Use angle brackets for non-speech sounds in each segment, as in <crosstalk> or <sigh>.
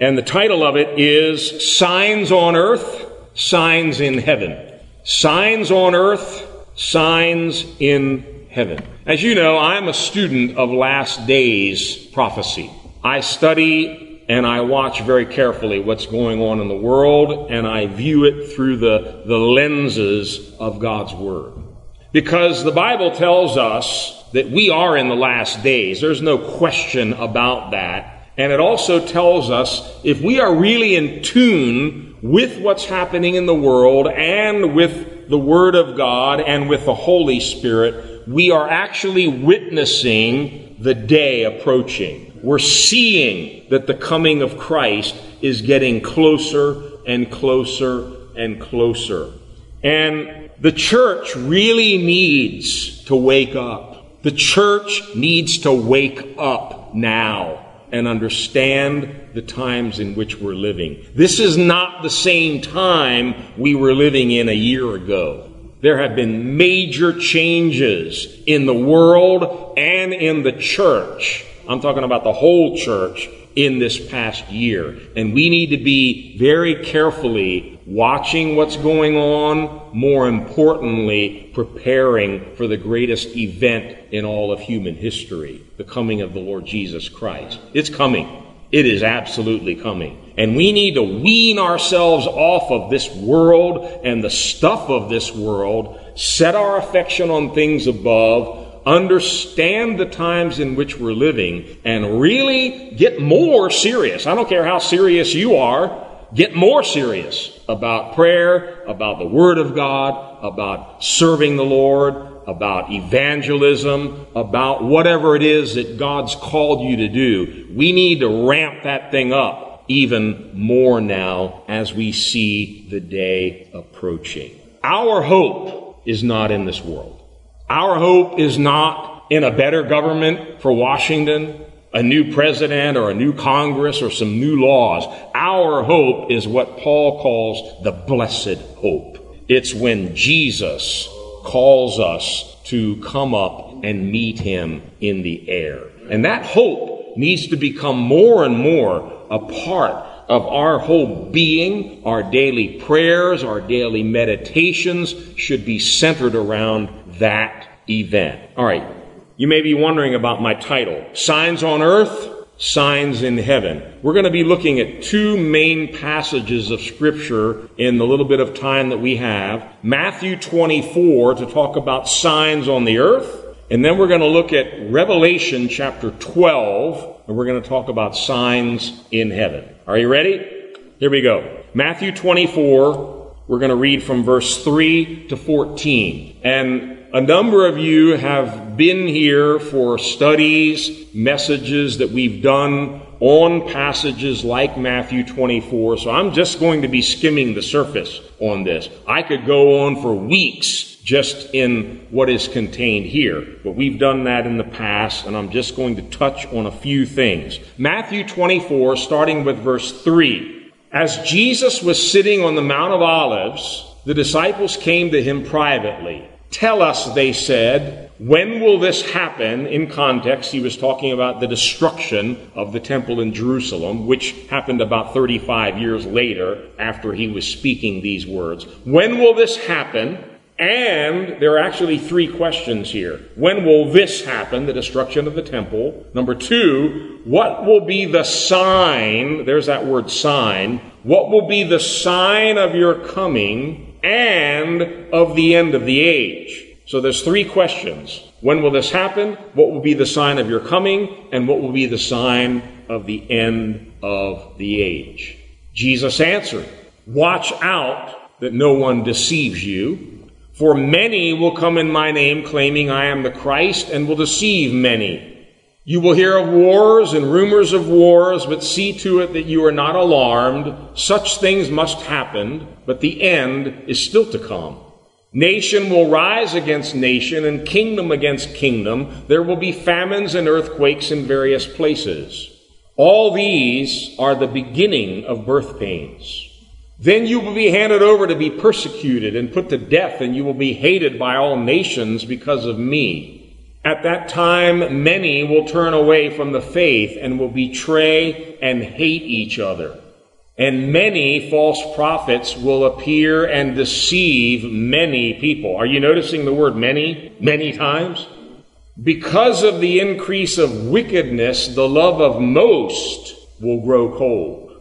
And the title of it is Signs on Earth, Signs in Heaven. Signs on Earth, Signs in Heaven. As you know, I'm a student of last days prophecy. I study and I watch very carefully what's going on in the world and I view it through the, the lenses of God's Word. Because the Bible tells us that we are in the last days. There's no question about that. And it also tells us if we are really in tune with what's happening in the world and with the Word of God and with the Holy Spirit, we are actually witnessing the day approaching. We're seeing that the coming of Christ is getting closer and closer and closer. And the church really needs to wake up. The church needs to wake up now and understand the times in which we're living. This is not the same time we were living in a year ago. There have been major changes in the world and in the church. I'm talking about the whole church in this past year. And we need to be very carefully watching what's going on, more importantly, preparing for the greatest event in all of human history, the coming of the Lord Jesus Christ. It's coming. It is absolutely coming. And we need to wean ourselves off of this world and the stuff of this world, set our affection on things above, understand the times in which we're living, and really get more serious. I don't care how serious you are, get more serious about prayer, about the Word of God, about serving the Lord, about evangelism, about whatever it is that God's called you to do. We need to ramp that thing up even more now as we see the day approaching. Our hope is not in this world. Our hope is not in a better government for Washington, a new president or a new Congress or some new laws. Our hope is what Paul calls the blessed hope. It's when Jesus calls us to come up and meet him in the air. And that hope needs to become more and more a part of our whole being, our daily prayers, our daily meditations should be centered around that event. All right. You may be wondering about my title Signs on Earth, Signs in Heaven. We're going to be looking at two main passages of Scripture in the little bit of time that we have Matthew 24 to talk about signs on the earth. And then we're going to look at Revelation chapter 12, and we're going to talk about signs in heaven. Are you ready? Here we go. Matthew 24, we're going to read from verse 3 to 14. And a number of you have been here for studies, messages that we've done on passages like Matthew 24, so I'm just going to be skimming the surface on this. I could go on for weeks just in what is contained here, but we've done that in the past, and I'm just going to touch on a few things. Matthew 24, starting with verse 3. As Jesus was sitting on the Mount of Olives, the disciples came to him privately. Tell us, they said, when will this happen? In context, he was talking about the destruction of the temple in Jerusalem, which happened about 35 years later after he was speaking these words. When will this happen? And there are actually three questions here. When will this happen, the destruction of the temple? Number two, what will be the sign? There's that word sign. What will be the sign of your coming? And of the end of the age. So there's three questions. When will this happen? What will be the sign of your coming? And what will be the sign of the end of the age? Jesus answered, Watch out that no one deceives you, for many will come in my name claiming I am the Christ and will deceive many. You will hear of wars and rumors of wars, but see to it that you are not alarmed. Such things must happen, but the end is still to come. Nation will rise against nation and kingdom against kingdom. There will be famines and earthquakes in various places. All these are the beginning of birth pains. Then you will be handed over to be persecuted and put to death, and you will be hated by all nations because of me. At that time, many will turn away from the faith and will betray and hate each other. And many false prophets will appear and deceive many people. Are you noticing the word many, many times? Because of the increase of wickedness, the love of most will grow cold.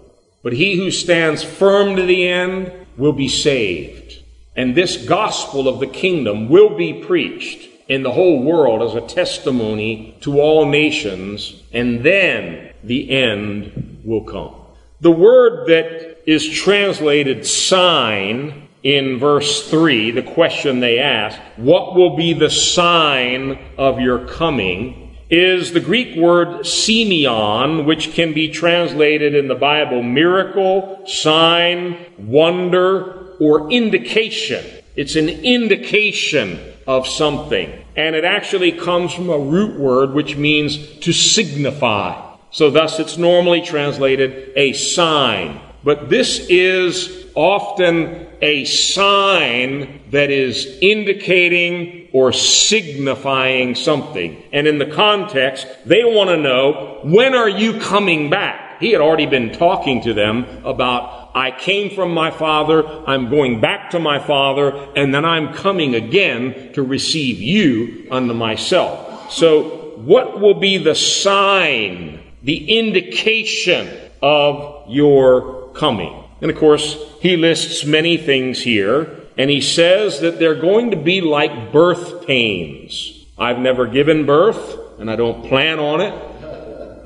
But he who stands firm to the end will be saved. And this gospel of the kingdom will be preached in the whole world as a testimony to all nations, and then the end will come. The word that is translated sign in verse 3, the question they ask, what will be the sign of your coming, is the Greek word semeion, which can be translated in the Bible miracle, sign, wonder, or indication. It's an indication of something. And it actually comes from a root word which means to signify. So thus it's normally translated a sign. But this is often a sign that is indicating or signifying something. And in the context, they want to know, when are you coming back? He had already been talking to them about, I came from my father, I'm going back to my father, and then I'm coming again to receive you unto myself. So, what will be the sign, the indication of your coming? And of course, he lists many things here, and he says that they're going to be like birth pains. I've never given birth, and I don't plan on it.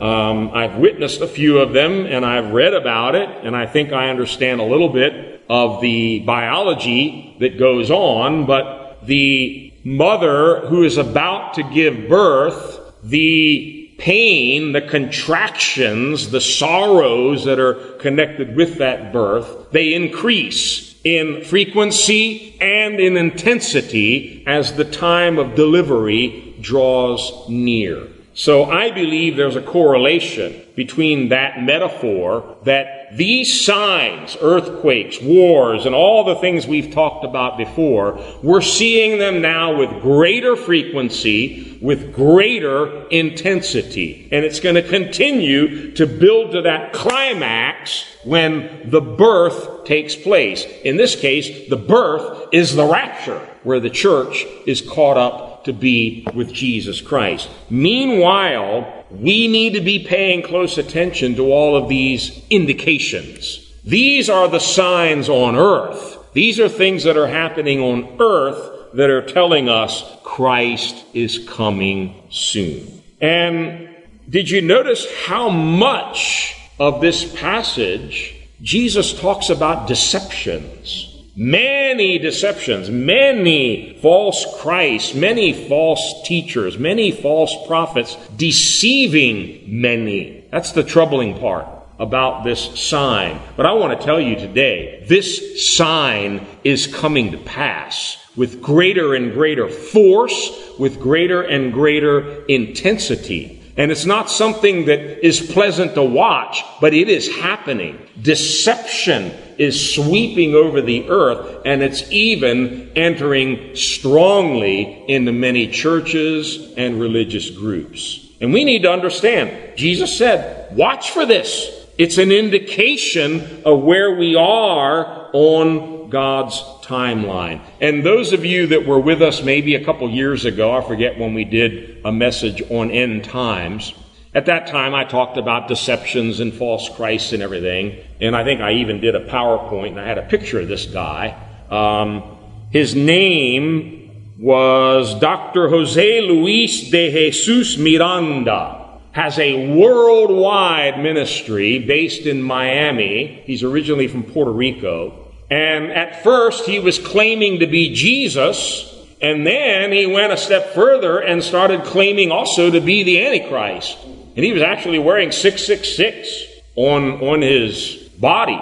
Um, I've witnessed a few of them, and I've read about it, and I think I understand a little bit of the biology that goes on, but the mother who is about to give birth, the pain, the contractions, the sorrows that are connected with that birth, they increase in frequency and in intensity as the time of delivery draws near. So I believe there's a correlation between that metaphor that these signs, earthquakes, wars, and all the things we've talked about before, we're seeing them now with greater frequency, with greater intensity. And it's going to continue to build to that climax when the birth takes place. In this case, the birth is the rapture, where the church is caught up to be with Jesus Christ. Meanwhile, we need to be paying close attention to all of these indications. These are the signs on earth. These are things that are happening on earth that are telling us Christ is coming soon. And did you notice how much of this passage Jesus talks about deceptions? Many deceptions, many false Christs, many false teachers, many false prophets deceiving many. That's the troubling part about this sign. But I want to tell you today, this sign is coming to pass with greater and greater force, with greater and greater intensity. And it's not something that is pleasant to watch, but it is happening. Deception is sweeping over the earth, and it's even entering strongly into many churches and religious groups. And we need to understand, Jesus said, watch for this. It's an indication of where we are on God's timeline. And those of you that were with us maybe a couple years ago, I forget when we did a message on end times, at that time, I talked about deceptions and false Christs and everything, and I think I even did a PowerPoint, and I had a picture of this guy. Um, his name was Dr. Jose Luis de Jesus Miranda. Has a worldwide ministry based in Miami. He's originally from Puerto Rico. And at first, he was claiming to be Jesus, and then he went a step further and started claiming also to be the Antichrist. And he was actually wearing 666 on, on his body.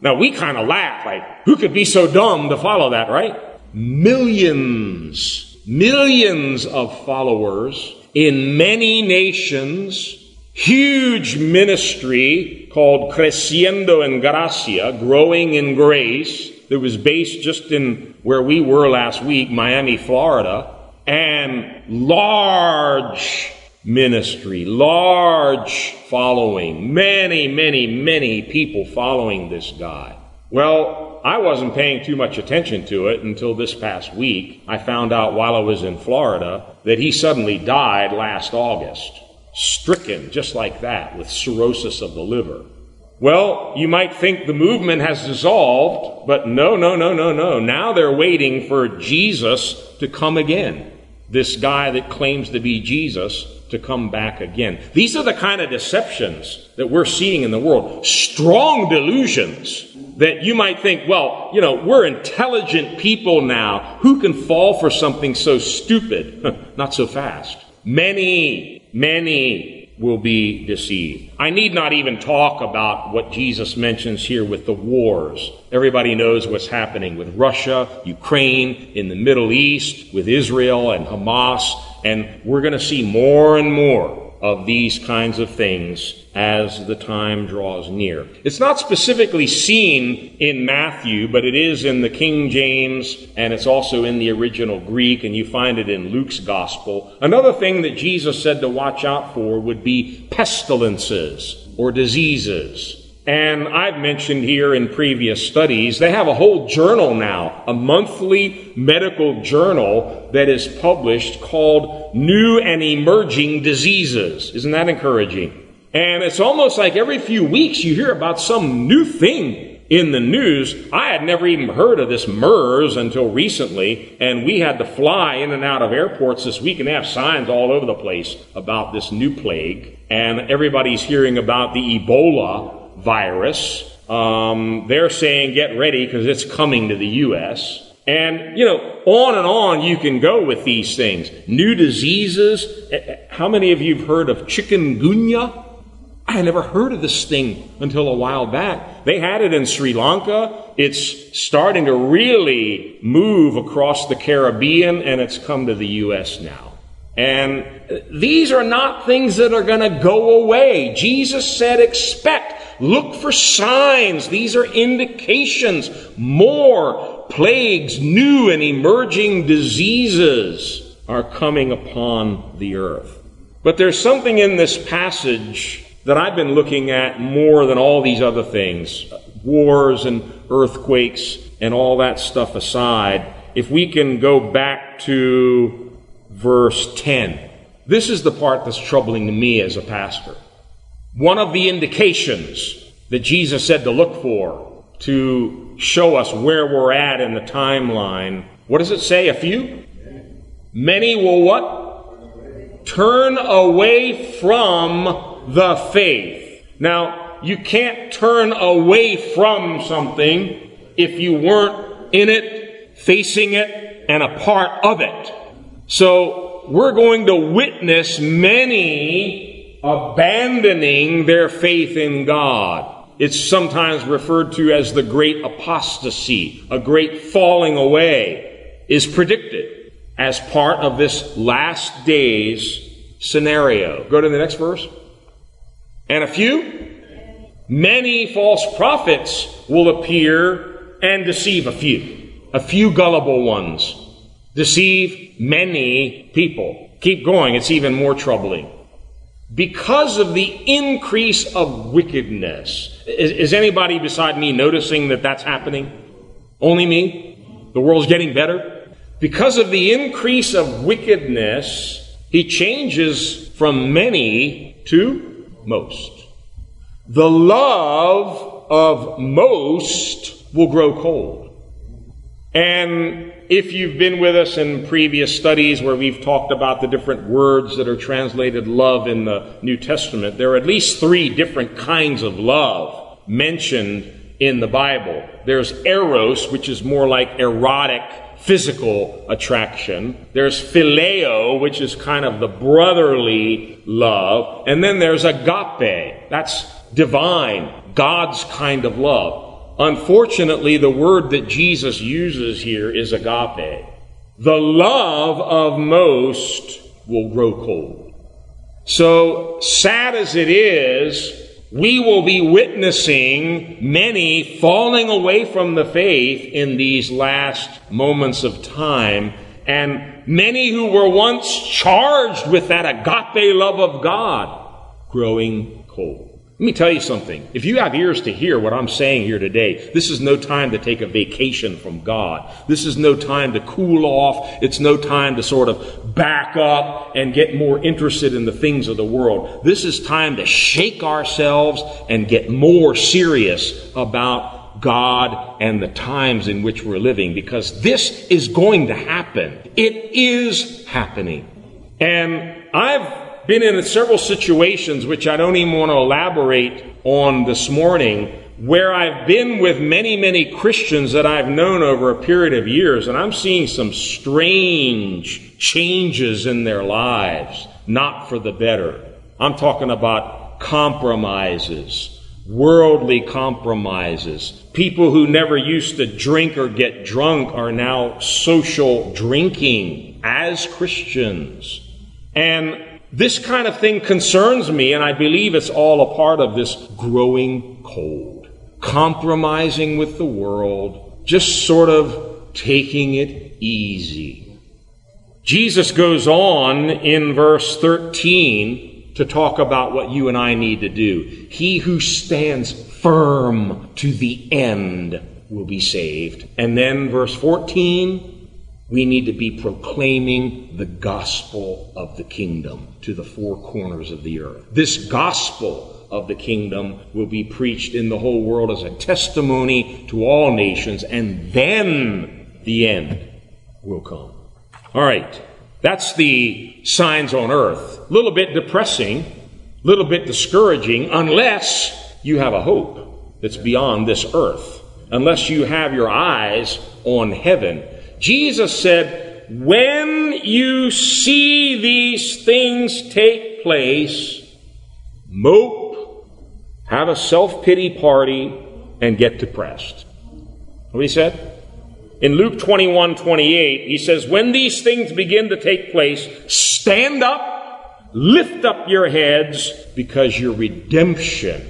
Now we kind of laugh, like, who could be so dumb to follow that, right? Millions, millions of followers in many nations, huge ministry called Creciendo en Gracia, growing in grace, that was based just in where we were last week, Miami, Florida. and large ministry, large following, many, many, many people following this guy. Well, I wasn't paying too much attention to it until this past week. I found out while I was in Florida that he suddenly died last August, stricken just like that with cirrhosis of the liver. Well, you might think the movement has dissolved, but no, no, no, no, no. Now they're waiting for Jesus to come again. This guy that claims to be Jesus to come back again. These are the kind of deceptions that we're seeing in the world. Strong delusions that you might think, well, you know, we're intelligent people now. Who can fall for something so stupid? <laughs> Not so fast. Many, many will be deceived. I need not even talk about what Jesus mentions here with the wars. Everybody knows what's happening with Russia, Ukraine, in the Middle East, with Israel and Hamas, and we're going to see more and more of these kinds of things as the time draws near. It's not specifically seen in Matthew, but it is in the King James and it's also in the original Greek, and you find it in Luke's Gospel. Another thing that Jesus said to watch out for would be pestilences or diseases. And I've mentioned here in previous studies, they have a whole journal now, a monthly medical journal that is published called New and Emerging Diseases. Isn't that encouraging? And it's almost like every few weeks you hear about some new thing in the news. I had never even heard of this MERS until recently, and we had to fly in and out of airports this week and have signs all over the place about this new plague. And everybody's hearing about the Ebola virus. Um, they're saying get ready because it's coming to the U.S. And, you know, on and on you can go with these things. New diseases. How many of you have heard of chikungunya? I never heard of this thing until a while back. They had it in Sri Lanka. It's starting to really move across the Caribbean and it's come to the U.S. now. And these are not things that are going to go away. Jesus said, expect, look for signs. These are indications. More plagues, new and emerging diseases are coming upon the earth. But there's something in this passage that I've been looking at more than all these other things wars and earthquakes and all that stuff aside. If we can go back to verse 10. This is the part that's troubling to me as a pastor. One of the indications that Jesus said to look for to show us where we're at in the timeline. What does it say? A few? Many will what? Turn away from the faith. Now, you can't turn away from something if you weren't in it, facing it, and a part of it. So we're going to witness many abandoning their faith in God. It's sometimes referred to as the great apostasy, a great falling away is predicted as part of this last days scenario. Go to the next verse. And a few, many false prophets will appear and deceive a few, a few gullible ones deceive many people. Keep going, it's even more troubling. Because of the increase of wickedness. Is, is, anybody beside me noticing that that's happening? Only me? The world's getting better? Because of the increase of wickedness, he changes from many to most. The love of most will grow cold. And if you've been with us in previous studies where we've talked about the different words that are translated love in the New Testament, there are at least three different kinds of love mentioned in the Bible. There's eros, which is more like erotic, physical attraction. There's phileo, which is kind of the brotherly love. And then there's agape. That's divine, God's kind of love. Unfortunately, the word that Jesus uses here is agape. The love of most will grow cold. So sad as it is, we will be witnessing many falling away from the faith in these last moments of time. and many who were once charged with that agape love of God growing cold. Let me tell you something. If you have ears to hear what I'm saying here today, this is no time to take a vacation from God. This is no time to cool off. It's no time to sort of back up and get more interested in the things of the world. This is time to shake ourselves and get more serious about God and the times in which we're living because this is going to happen. It is happening. And I've been in several situations which I don't even want to elaborate on this morning where I've been with many, many Christians that I've known over a period of years, and I'm seeing some strange changes in their lives, not for the better. I'm talking about compromises, worldly compromises. People who never used to drink or get drunk are now social drinking as Christians. And this kind of thing concerns me, and I believe it's all a part of this growing cold. Compromising with the world, just sort of taking it easy. Jesus goes on in verse 13 to talk about what you and I need to do. He who stands firm to the end will be saved. And then verse 14, we need to be proclaiming the gospel of the kingdom to the four corners of the earth. This gospel of the kingdom will be preached in the whole world as a testimony to all nations, and then the end will come. All right, that's the signs on earth. A little bit depressing, a little bit discouraging, unless you have a hope that's beyond this earth, unless you have your eyes on heaven Jesus said, When you see these things take place, mope, have a self pity party, and get depressed. What he said? In Luke 21 28, he says, When these things begin to take place, stand up, lift up your heads, because your redemption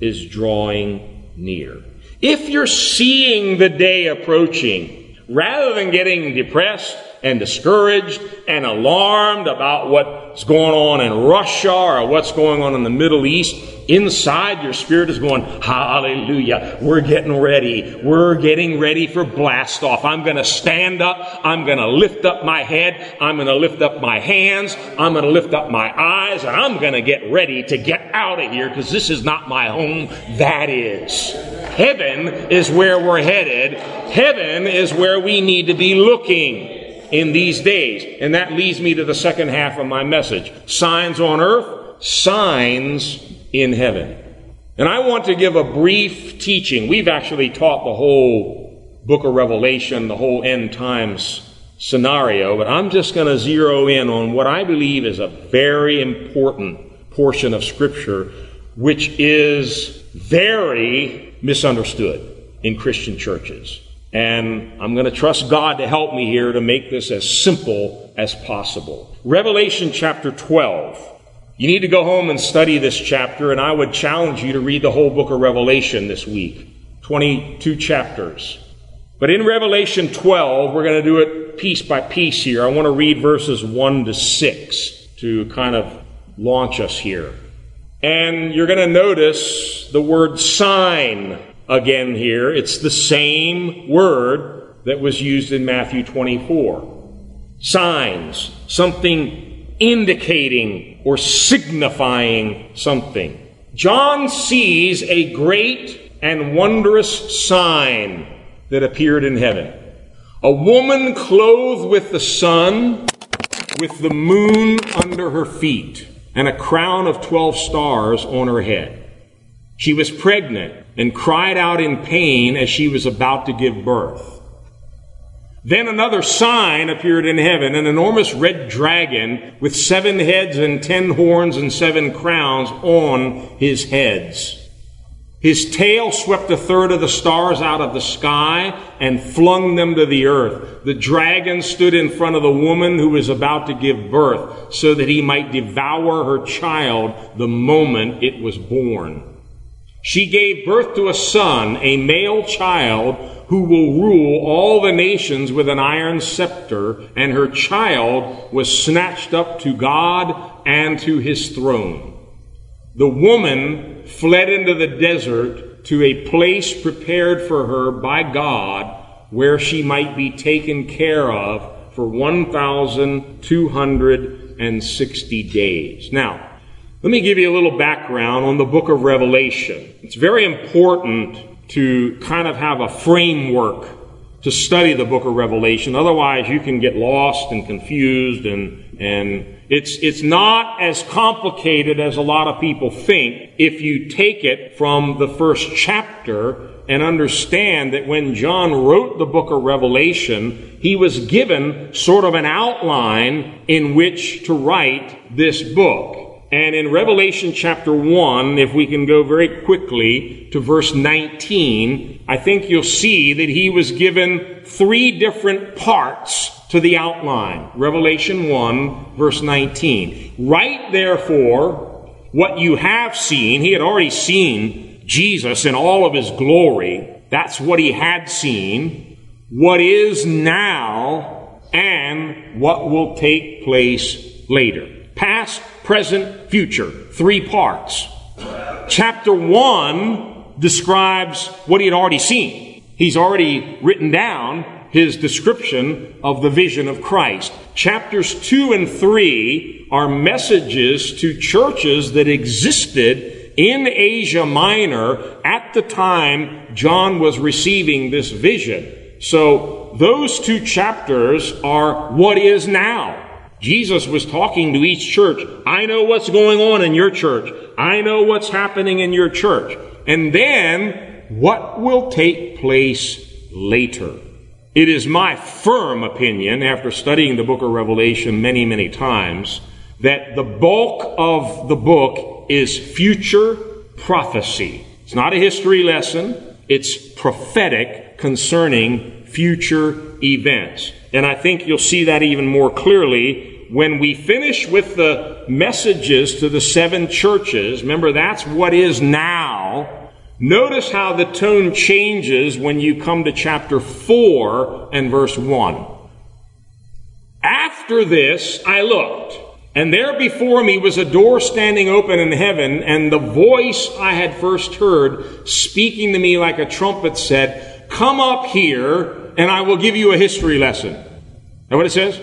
is drawing near. If you're seeing the day approaching, rather than getting depressed and discouraged and alarmed about what's going on in Russia or what's going on in the Middle East, inside your spirit is going, Hallelujah, we're getting ready. We're getting ready for blast off. I'm going to stand up. I'm going to lift up my head. I'm going to lift up my hands. I'm going to lift up my eyes and I'm going to get ready to get out of here because this is not my home. That is. Heaven is where we're headed. Heaven is where we need to be looking in these days. And that leads me to the second half of my message. Signs on earth, signs in heaven. And I want to give a brief teaching. We've actually taught the whole book of Revelation, the whole end times scenario, but I'm just going to zero in on what I believe is a very important portion of Scripture, which is very misunderstood in Christian churches. And I'm going to trust God to help me here to make this as simple as possible. Revelation chapter 12. You need to go home and study this chapter, and I would challenge you to read the whole book of Revelation this week 22 chapters. But in Revelation 12, we're going to do it piece by piece here. I want to read verses 1 to 6 to kind of launch us here. And you're going to notice the word sign again here. It's the same word that was used in Matthew 24. Signs, something indicating or signifying something. John sees a great and wondrous sign that appeared in heaven. A woman clothed with the sun, with the moon under her feet, and a crown of 12 stars on her head. She was pregnant and cried out in pain as she was about to give birth. Then another sign appeared in heaven, an enormous red dragon with seven heads and ten horns and seven crowns on his heads. His tail swept a third of the stars out of the sky and flung them to the earth. The dragon stood in front of the woman who was about to give birth so that he might devour her child the moment it was born. She gave birth to a son, a male child, who will rule all the nations with an iron scepter, and her child was snatched up to God and to his throne. The woman fled into the desert to a place prepared for her by God where she might be taken care of for 1,260 days. Now, let me give you a little background on the book of Revelation. It's very important to kind of have a framework to study the book of Revelation. Otherwise, you can get lost and confused and, and it's, it's not as complicated as a lot of people think if you take it from the first chapter and understand that when John wrote the book of Revelation, he was given sort of an outline in which to write this book. And in Revelation chapter 1, if we can go very quickly to verse 19, I think you'll see that he was given three different parts to the outline. Revelation 1, verse 19. Write therefore what you have seen. He had already seen Jesus in all of his glory. That's what he had seen. What is now and what will take place later. Past, present, future. Three parts. Chapter 1 describes what he had already seen. He's already written down his description of the vision of Christ. Chapters 2 and 3 are messages to churches that existed in Asia Minor at the time John was receiving this vision. So those two chapters are what is now. Jesus was talking to each church. I know what's going on in your church. I know what's happening in your church. And then what will take place later. It is my firm opinion, after studying the book of Revelation many, many times, that the bulk of the book is future prophecy. It's not a history lesson, it's prophetic concerning future events. And I think you'll see that even more clearly when we finish with the messages to the seven churches. Remember, that's what is now. Notice how the tone changes when you come to chapter 4 and verse 1. After this, I looked, and there before me was a door standing open in heaven, and the voice I had first heard speaking to me like a trumpet said, Come up here, and I will give you a history lesson. That what it says?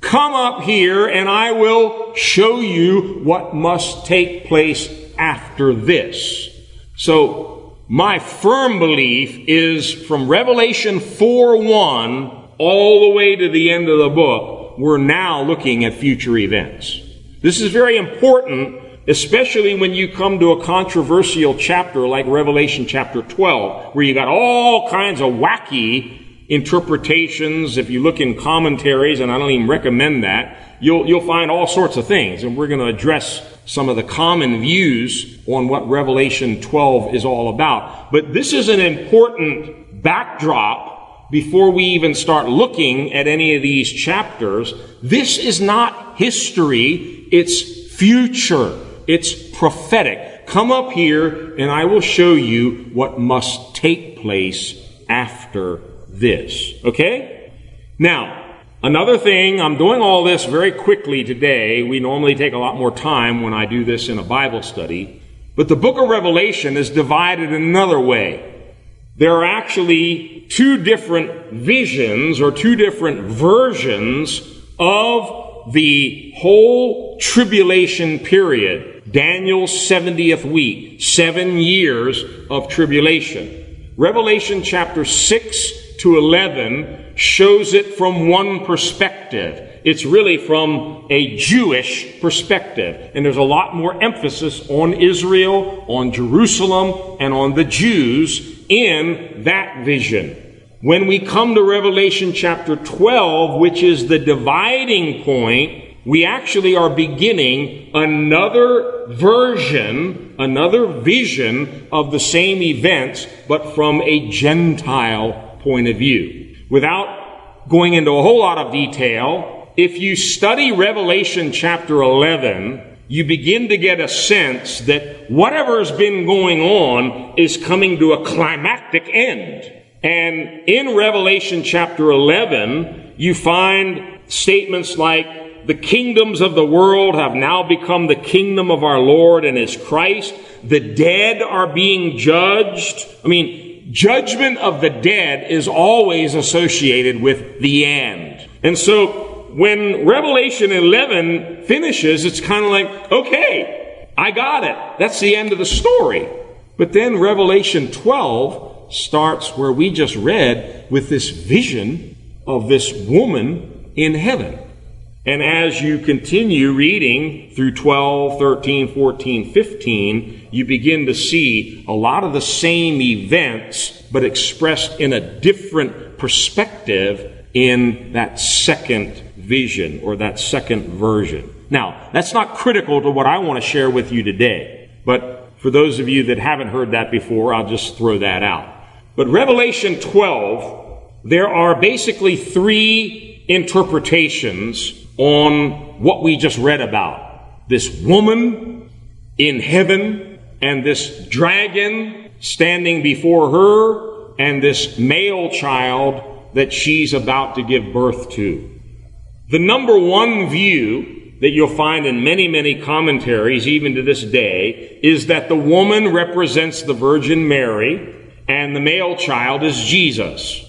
Come up here, and I will show you what must take place after this. So, my firm belief is from Revelation 4 1 all the way to the end of the book, we're now looking at future events. This is very important, especially when you come to a controversial chapter like Revelation chapter 12, where you got all kinds of wacky interpretations. If you look in commentaries, and I don't even recommend that, you'll, you'll find all sorts of things. And we're going to address some of the common views on what Revelation 12 is all about. But this is an important backdrop before we even start looking at any of these chapters. This is not history, it's future. It's prophetic. Come up here and I will show you what must take place after this. Okay? Now, Another thing, I'm doing all this very quickly today. We normally take a lot more time when I do this in a Bible study. But the book of Revelation is divided in another way. There are actually two different visions or two different versions of the whole tribulation period. Daniel's 70th week, seven years of tribulation. Revelation chapter 6 to 11 shows it from one perspective. It's really from a Jewish perspective. And there's a lot more emphasis on Israel, on Jerusalem, and on the Jews in that vision. When we come to Revelation chapter 12, which is the dividing point, we actually are beginning another version, another vision of the same events, but from a Gentile point of view. Without going into a whole lot of detail, if you study Revelation chapter 11, you begin to get a sense that whatever has been going on is coming to a climactic end. And in Revelation chapter 11, you find statements like, the kingdoms of the world have now become the kingdom of our Lord and his Christ. The dead are being judged. I mean, judgment of the dead is always associated with the end. And so when Revelation 11 finishes, it's kind of like, okay, I got it. That's the end of the story. But then Revelation 12 starts where we just read with this vision of this woman in heaven. And as you continue reading through 12, 13, 14, 15, you begin to see a lot of the same events, but expressed in a different perspective in that second vision or that second version. Now, that's not critical to what I want to share with you today, but for those of you that haven't heard that before, I'll just throw that out. But Revelation 12, there are basically three interpretations on what we just read about. This woman in heaven and this dragon standing before her and this male child that she's about to give birth to. The number one view that you'll find in many, many commentaries, even to this day, is that the woman represents the Virgin Mary and the male child is Jesus.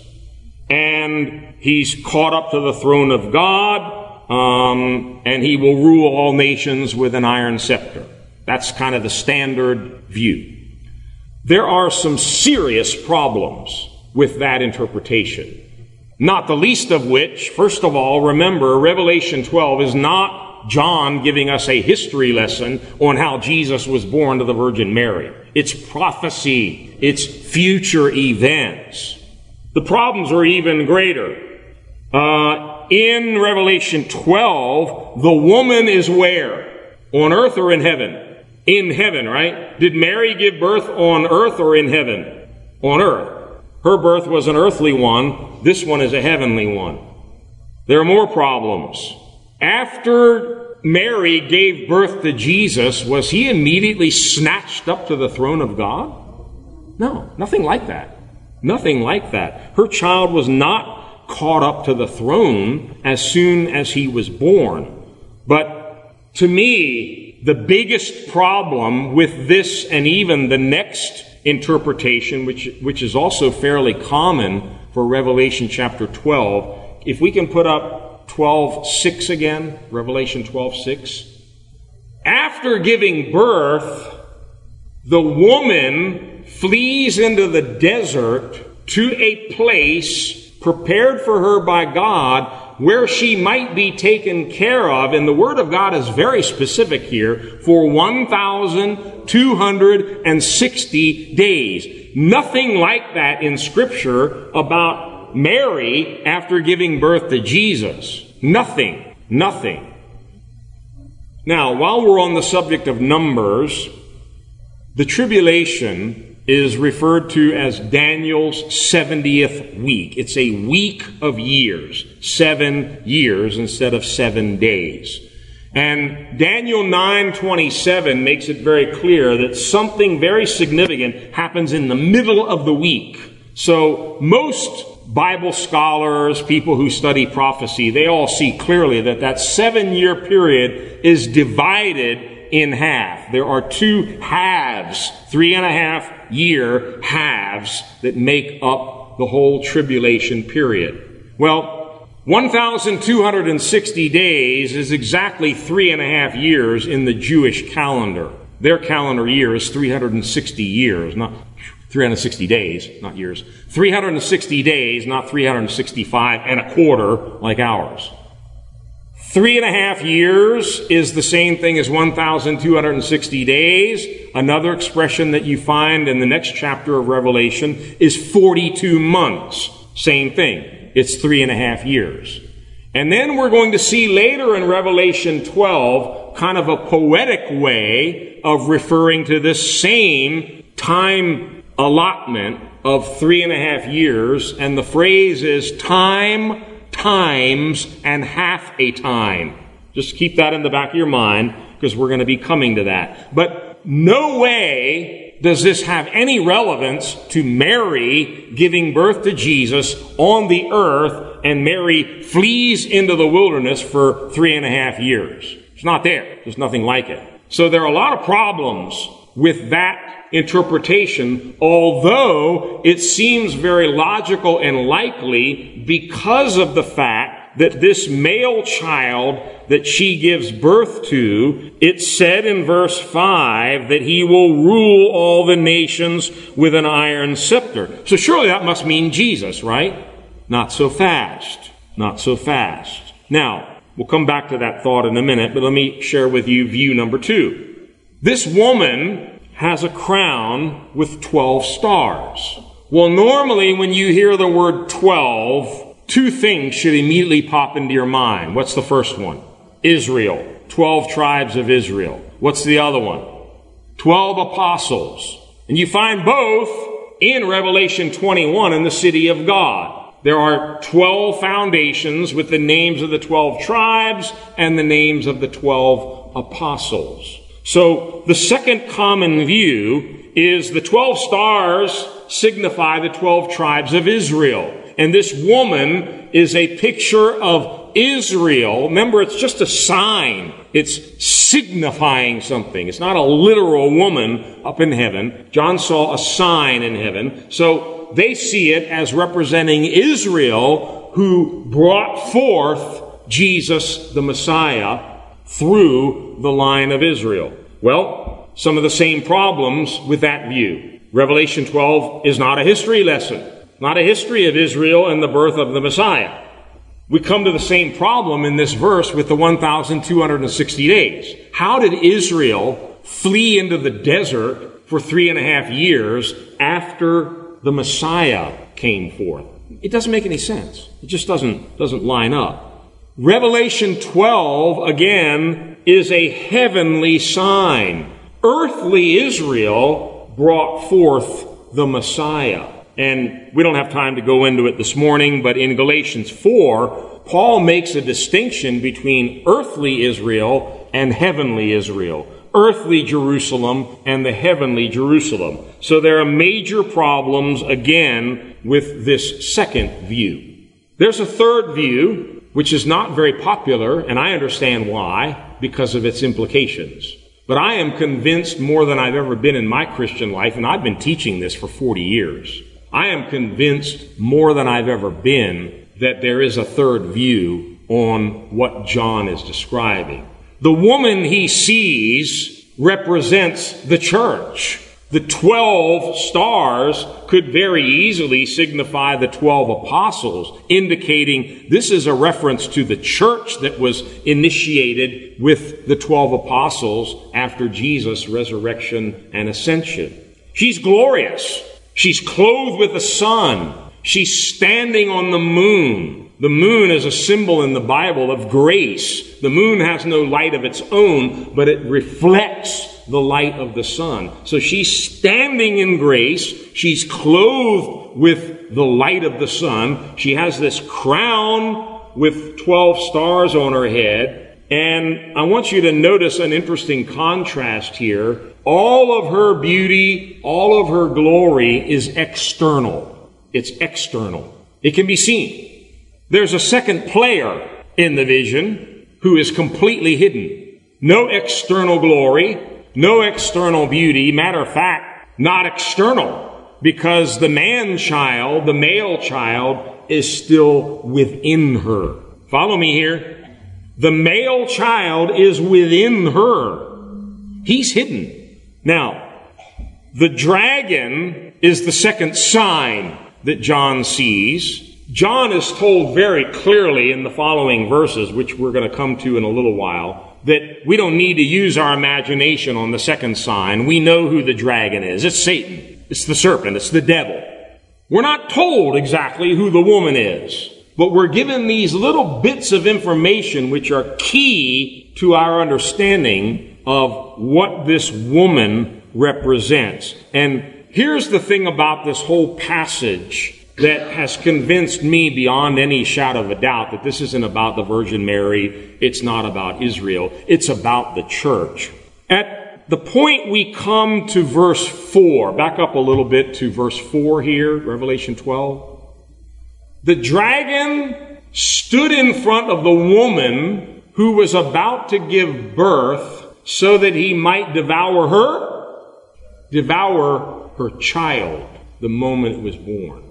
And he's caught up to the throne of God, um, and he will rule all nations with an iron scepter. That's kind of the standard view. There are some serious problems with that interpretation. Not the least of which, first of all, remember Revelation 12 is not John giving us a history lesson on how Jesus was born to the Virgin Mary. It's prophecy. It's future events. The problems are even greater. Uh, in Revelation 12, the woman is where? On earth or in heaven? In heaven, right? Did Mary give birth on earth or in heaven? On earth. Her birth was an earthly one. This one is a heavenly one. There are more problems. After Mary gave birth to Jesus, was he immediately snatched up to the throne of God? No, nothing like that. Nothing like that. Her child was not caught up to the throne as soon as he was born. But to me, the biggest problem with this and even the next interpretation, which, which is also fairly common for Revelation chapter 12. If we can put up 12:6 again, Revelation 12:6. After giving birth, the woman flees into the desert to a place prepared for her by God where she might be taken care of. And the Word of God is very specific here for 1,260 days. Nothing like that in Scripture about Mary after giving birth to Jesus. Nothing. Nothing. Now, while we're on the subject of numbers, the tribulation is referred to as Daniel's 70th week. It's a week of years, seven years instead of seven days. And Daniel 9:27 makes it very clear that something very significant happens in the middle of the week. So most Bible scholars, people who study prophecy, they all see clearly that that seven year period is divided in half. There are two halves, three and a half year halves that make up the whole tribulation period. Well, 1,260 days is exactly three and a half years in the Jewish calendar. Their calendar year is 360 years, not 360 days, not years. 360 days, not 365 and a quarter like ours. Three and a half years is the same thing as 1,260 days. Another expression that you find in the next chapter of Revelation is 42 months. Same thing. It's three and a half years. And then we're going to see later in Revelation 12 kind of a poetic way of referring to this same time allotment of three and a half years. And the phrase is time times and half a time. Just keep that in the back of your mind because we're going to be coming to that. But no way does this have any relevance to Mary giving birth to Jesus on the earth and Mary flees into the wilderness for three and a half years. It's not there. There's nothing like it. So there are a lot of problems with that interpretation, although it seems very logical and likely because of the fact that this male child that she gives birth to, it said in verse 5 that he will rule all the nations with an iron scepter. So surely that must mean Jesus, right? Not so fast. Not so fast. Now, we'll come back to that thought in a minute, but let me share with you view number two. This woman has a crown with 12 stars. Well, normally when you hear the word 12, two things should immediately pop into your mind. What's the first one? Israel. 12 tribes of Israel. What's the other one? 12 apostles. And you find both in Revelation 21 in the city of God. There are 12 foundations with the names of the 12 tribes and the names of the 12 apostles. So the second common view is the 12 stars signify the 12 tribes of Israel. And this woman is a picture of Israel. Remember, it's just a sign. It's signifying something. It's not a literal woman up in heaven. John saw a sign in heaven. So they see it as representing Israel who brought forth Jesus the Messiah through the line of Israel. Well, some of the same problems with that view. Revelation 12 is not a history lesson, not a history of Israel and the birth of the Messiah. We come to the same problem in this verse with the 1,260 days. How did Israel flee into the desert for three and a half years after the Messiah came forth? It doesn't make any sense. It just doesn't, doesn't line up. Revelation 12, again, is a heavenly sign. Earthly Israel brought forth the Messiah. And we don't have time to go into it this morning, but in Galatians 4, Paul makes a distinction between earthly Israel and heavenly Israel. Earthly Jerusalem and the heavenly Jerusalem. So there are major problems again with this second view. There's a third view which is not very popular, and I understand why, because of its implications. But I am convinced more than I've ever been in my Christian life, and I've been teaching this for 40 years. I am convinced more than I've ever been that there is a third view on what John is describing. The woman he sees represents the church. The 12 stars could very easily signify the 12 apostles, indicating this is a reference to the church that was initiated with the 12 apostles after Jesus' resurrection and ascension. She's glorious. She's clothed with the sun. She's standing on the moon. The moon is a symbol in the Bible of grace. The moon has no light of its own, but it reflects the light of the sun. So she's standing in grace. She's clothed with the light of the sun. She has this crown with 12 stars on her head. And I want you to notice an interesting contrast here. All of her beauty, all of her glory is external. It's external. It can be seen. There's a second player in the vision who is completely hidden. No external glory, no external beauty. Matter of fact, not external, because the man child, the male child, is still within her. Follow me here. The male child is within her. He's hidden. Now, the dragon is the second sign that John sees. John is told very clearly in the following verses, which we're going to come to in a little while, that we don't need to use our imagination on the second sign. We know who the dragon is. It's Satan. It's the serpent. It's the devil. We're not told exactly who the woman is, but we're given these little bits of information which are key to our understanding of what this woman represents. And here's the thing about this whole passage. That has convinced me beyond any shadow of a doubt that this isn't about the Virgin Mary. It's not about Israel. It's about the church. At the point we come to verse 4, back up a little bit to verse 4 here, Revelation 12. The dragon stood in front of the woman who was about to give birth so that he might devour her, devour her child the moment it was born.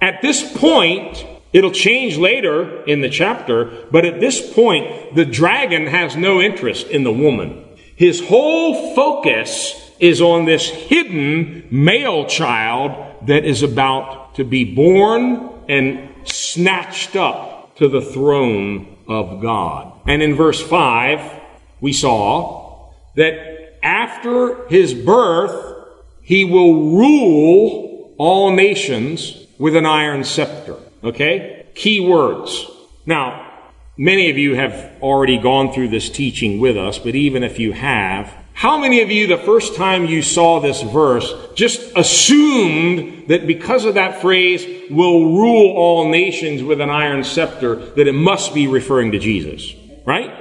At this point, it'll change later in the chapter, but at this point, the dragon has no interest in the woman. His whole focus is on this hidden male child that is about to be born and snatched up to the throne of God. And in verse 5, we saw that after his birth, he will rule all nations with an iron scepter. Okay? Key words. Now, many of you have already gone through this teaching with us, but even if you have, how many of you, the first time you saw this verse, just assumed that because of that phrase, will rule all nations with an iron scepter, that it must be referring to Jesus? Right?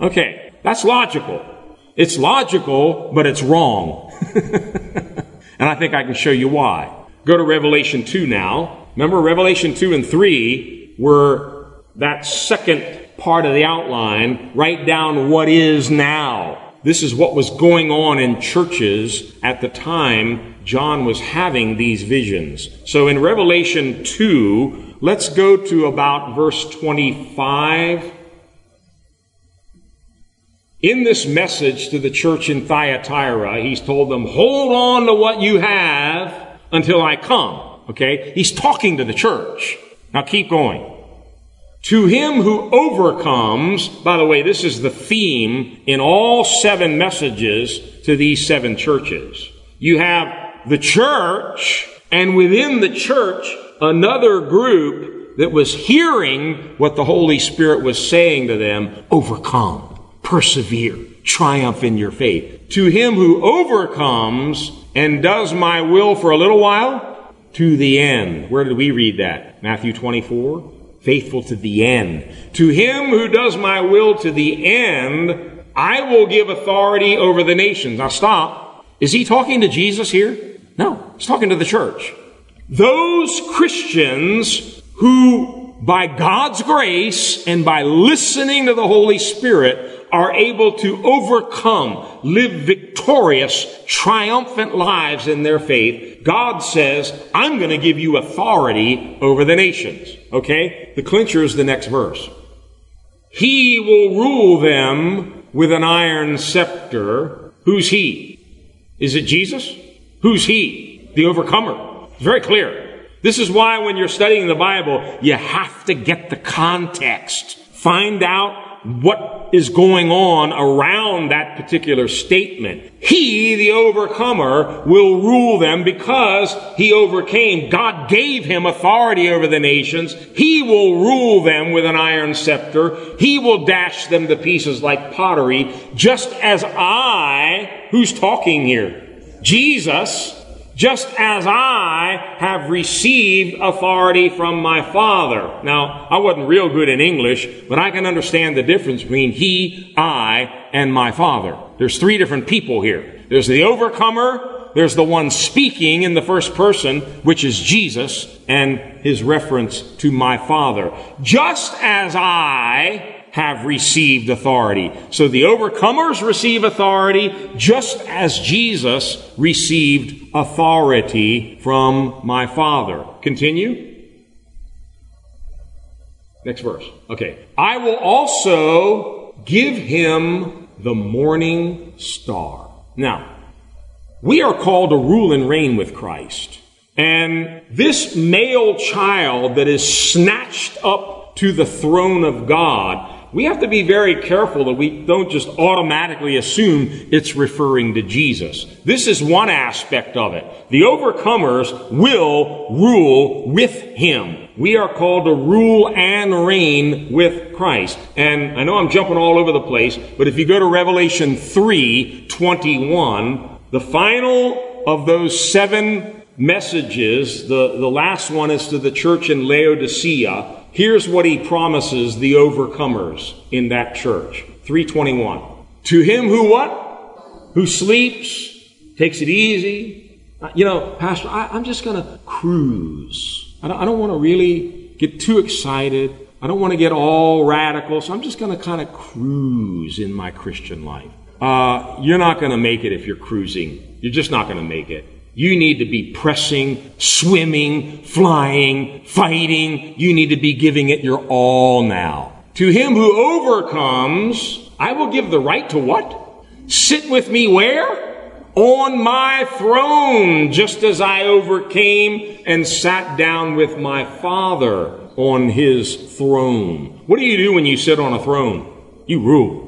Okay. That's logical. It's logical, but it's wrong. <laughs> and I think I can show you why. Go to Revelation 2 now. Remember, Revelation 2 and 3 were that second part of the outline. Write down what is now. This is what was going on in churches at the time John was having these visions. So in Revelation 2, let's go to about verse 25. In this message to the church in Thyatira, he's told them, hold on to what you have until I come. Okay? He's talking to the church. Now keep going. To him who overcomes, by the way, this is the theme in all seven messages to these seven churches. You have the church, and within the church, another group that was hearing what the Holy Spirit was saying to them overcome, persevere, triumph in your faith. To him who overcomes, and does my will for a little while to the end. Where did we read that? Matthew 24. Faithful to the end. To him who does my will to the end, I will give authority over the nations. Now stop. Is he talking to Jesus here? No, he's talking to the church. Those Christians who, by God's grace and by listening to the Holy Spirit, are able to overcome, live victorious, triumphant lives in their faith, God says, I'm going to give you authority over the nations. Okay? The clincher is the next verse. He will rule them with an iron scepter. Who's he? Is it Jesus? Who's he? The overcomer. It's very clear. This is why when you're studying the Bible, you have to get the context. Find out what is going on around that particular statement. He, the overcomer, will rule them because he overcame. God gave him authority over the nations. He will rule them with an iron scepter. He will dash them to pieces like pottery, just as I, who's talking here? Jesus, just as I have received authority from my Father. Now, I wasn't real good in English, but I can understand the difference between he, I, and my Father. There's three different people here. There's the overcomer, there's the one speaking in the first person, which is Jesus, and his reference to my Father. Just as I have received authority. So the overcomers receive authority just as Jesus received authority from my Father. Continue. Next verse. Okay. I will also give him the morning star. Now, we are called to rule and reign with Christ. And this male child that is snatched up to the throne of God we have to be very careful that we don't just automatically assume it's referring to Jesus. This is one aspect of it. The overcomers will rule with him. We are called to rule and reign with Christ. And I know I'm jumping all over the place, but if you go to Revelation 3, 21, the final of those seven messages. The, the last one is to the church in Laodicea. Here's what he promises the overcomers in that church. 321. To him who what? Who sleeps, takes it easy. Uh, you know, Pastor, I, am just going to cruise. I don't, don't want to really get too excited. I don't want to get all radical, so I'm just going to kind of cruise in my Christian life. Uh, you're not going to make it if you're cruising. You're just not going to make it. You need to be pressing, swimming, flying, fighting. You need to be giving it your all now. To him who overcomes, I will give the right to what? Sit with me where? On my throne, just as I overcame and sat down with my Father on his throne. What do you do when you sit on a throne? You rule.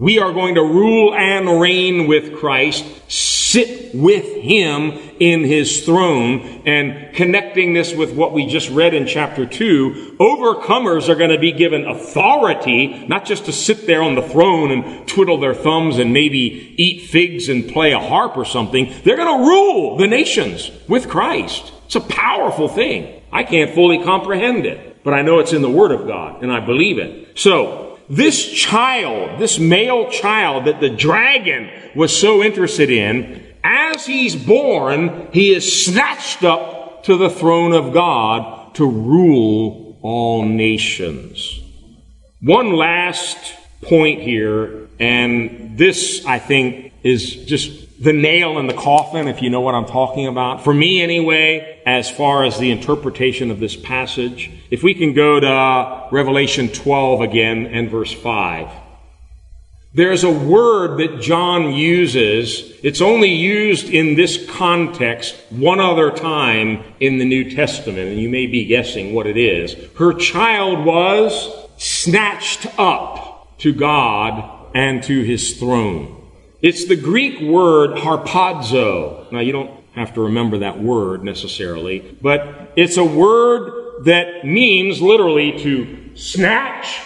We are going to rule and reign with Christ, sit with Him in His throne, and connecting this with what we just read in chapter 2, overcomers are going to be given authority, not just to sit there on the throne and twiddle their thumbs and maybe eat figs and play a harp or something. They're going to rule the nations with Christ. It's a powerful thing. I can't fully comprehend it, but I know it's in the Word of God, and I believe it. So, this child, this male child that the dragon was so interested in, as he's born, he is snatched up to the throne of God to rule all nations. One last point here, and this, I think, is just the nail in the coffin, if you know what I'm talking about. For me, anyway, as far as the interpretation of this passage, if we can go to Revelation 12 again and verse 5. There's a word that John uses. It's only used in this context one other time in the New Testament, and you may be guessing what it is. Her child was snatched up to God and to his throne. It's the Greek word harpazo. Now, you don't have to remember that word necessarily, but it's a word that means literally to snatch,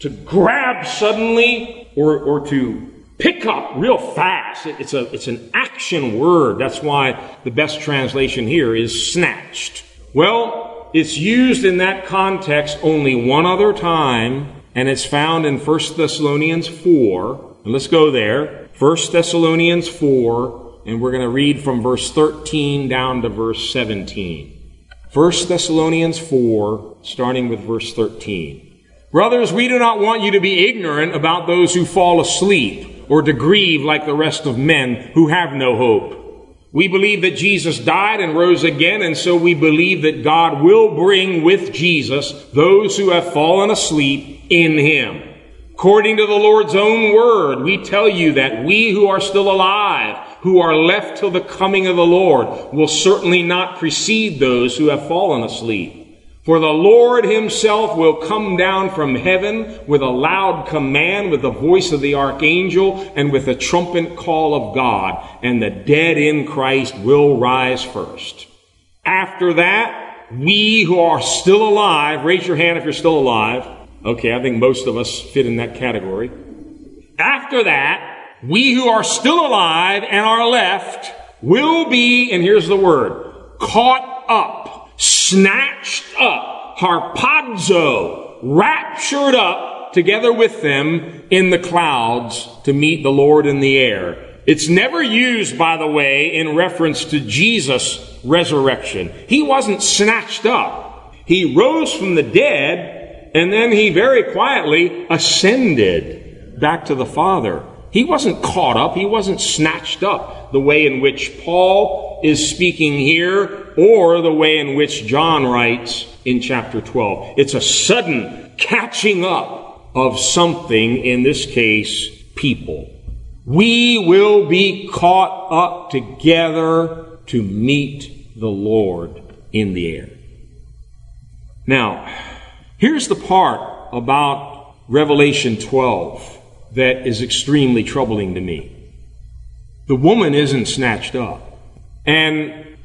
to grab suddenly, or, or to pick up real fast. It's, a, it's an action word. That's why the best translation here is snatched. Well, it's used in that context only one other time, and it's found in 1 Thessalonians 4. And let's go there. 1 Thessalonians 4, and we're going to read from verse 13 down to verse 17. 1 Thessalonians 4, starting with verse 13. Brothers, we do not want you to be ignorant about those who fall asleep or to grieve like the rest of men who have no hope. We believe that Jesus died and rose again, and so we believe that God will bring with Jesus those who have fallen asleep in him. According to the Lord's own word, we tell you that we who are still alive, who are left till the coming of the Lord, will certainly not precede those who have fallen asleep. For the Lord himself will come down from heaven with a loud command, with the voice of the archangel, and with the trumpet call of God, and the dead in Christ will rise first. After that, we who are still alive, raise your hand if you're still alive, Okay, I think most of us fit in that category. After that, we who are still alive and are left will be, and here's the word, caught up, snatched up, harpazo, raptured up together with them in the clouds to meet the Lord in the air. It's never used, by the way, in reference to Jesus' resurrection. He wasn't snatched up. He rose from the dead and then he very quietly ascended back to the Father. He wasn't caught up, he wasn't snatched up the way in which Paul is speaking here or the way in which John writes in chapter 12. It's a sudden catching up of something, in this case, people. We will be caught up together to meet the Lord in the air. Now, Here's the part about Revelation 12 that is extremely troubling to me. The woman isn't snatched up. And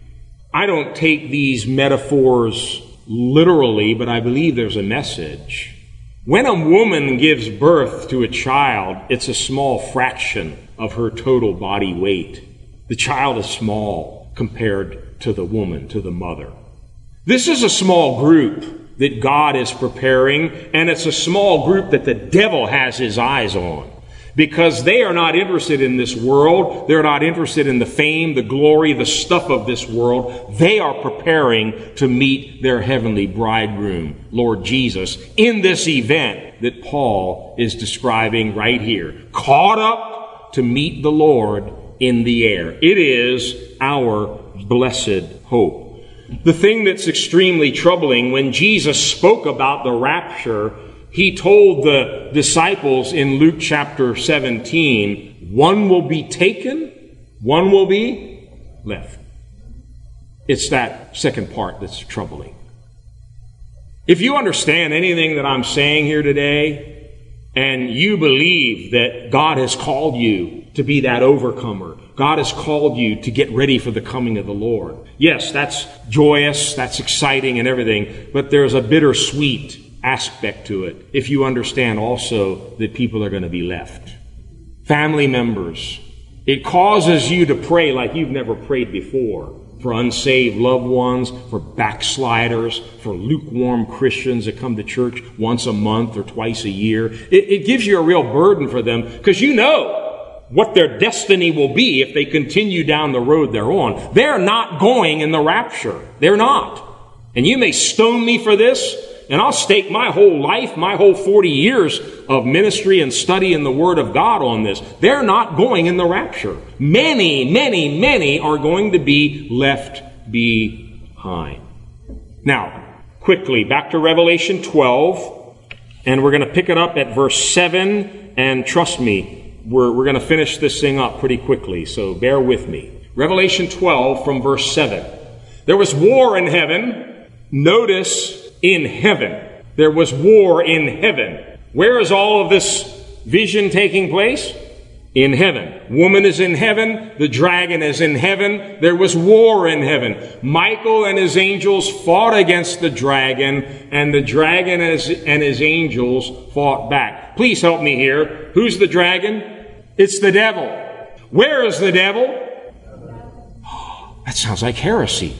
I don't take these metaphors literally, but I believe there's a message. When a woman gives birth to a child, it's a small fraction of her total body weight. The child is small compared to the woman, to the mother. This is a small group that God is preparing, and it's a small group that the devil has his eyes on because they are not interested in this world. They're not interested in the fame, the glory, the stuff of this world. They are preparing to meet their heavenly bridegroom, Lord Jesus, in this event that Paul is describing right here. Caught up to meet the Lord in the air. It is our blessed hope. The thing that's extremely troubling when Jesus spoke about the rapture he told the disciples in Luke chapter 17, one will be taken, one will be left. It's that second part that's troubling. If you understand anything that I'm saying here today, and you believe that God has called you to be that overcomer, God has called you to get ready for the coming of the Lord. Yes, that's joyous, that's exciting and everything, but there's a bittersweet aspect to it if you understand also that people are going to be left. Family members. It causes you to pray like you've never prayed before for unsaved loved ones, for backsliders, for lukewarm Christians that come to church once a month or twice a year. It, it gives you a real burden for them because you know what their destiny will be if they continue down the road they're on. They're not going in the rapture. They're not. And you may stone me for this, and I'll stake my whole life, my whole 40 years of ministry and study in the Word of God on this. They're not going in the rapture. Many, many, many are going to be left behind. Now, quickly, back to Revelation 12, and we're going to pick it up at verse 7, and trust me, we're, we're going to finish this thing up pretty quickly, so bear with me. Revelation 12 from verse 7. There was war in heaven. Notice in heaven. There was war in heaven. Where is all of this vision taking place? In heaven. Woman is in heaven. The dragon is in heaven. There was war in heaven. Michael and his angels fought against the dragon, and the dragon and his angels fought back. Please help me here. Who's the dragon? It's the devil. Where is the devil? That sounds like heresy.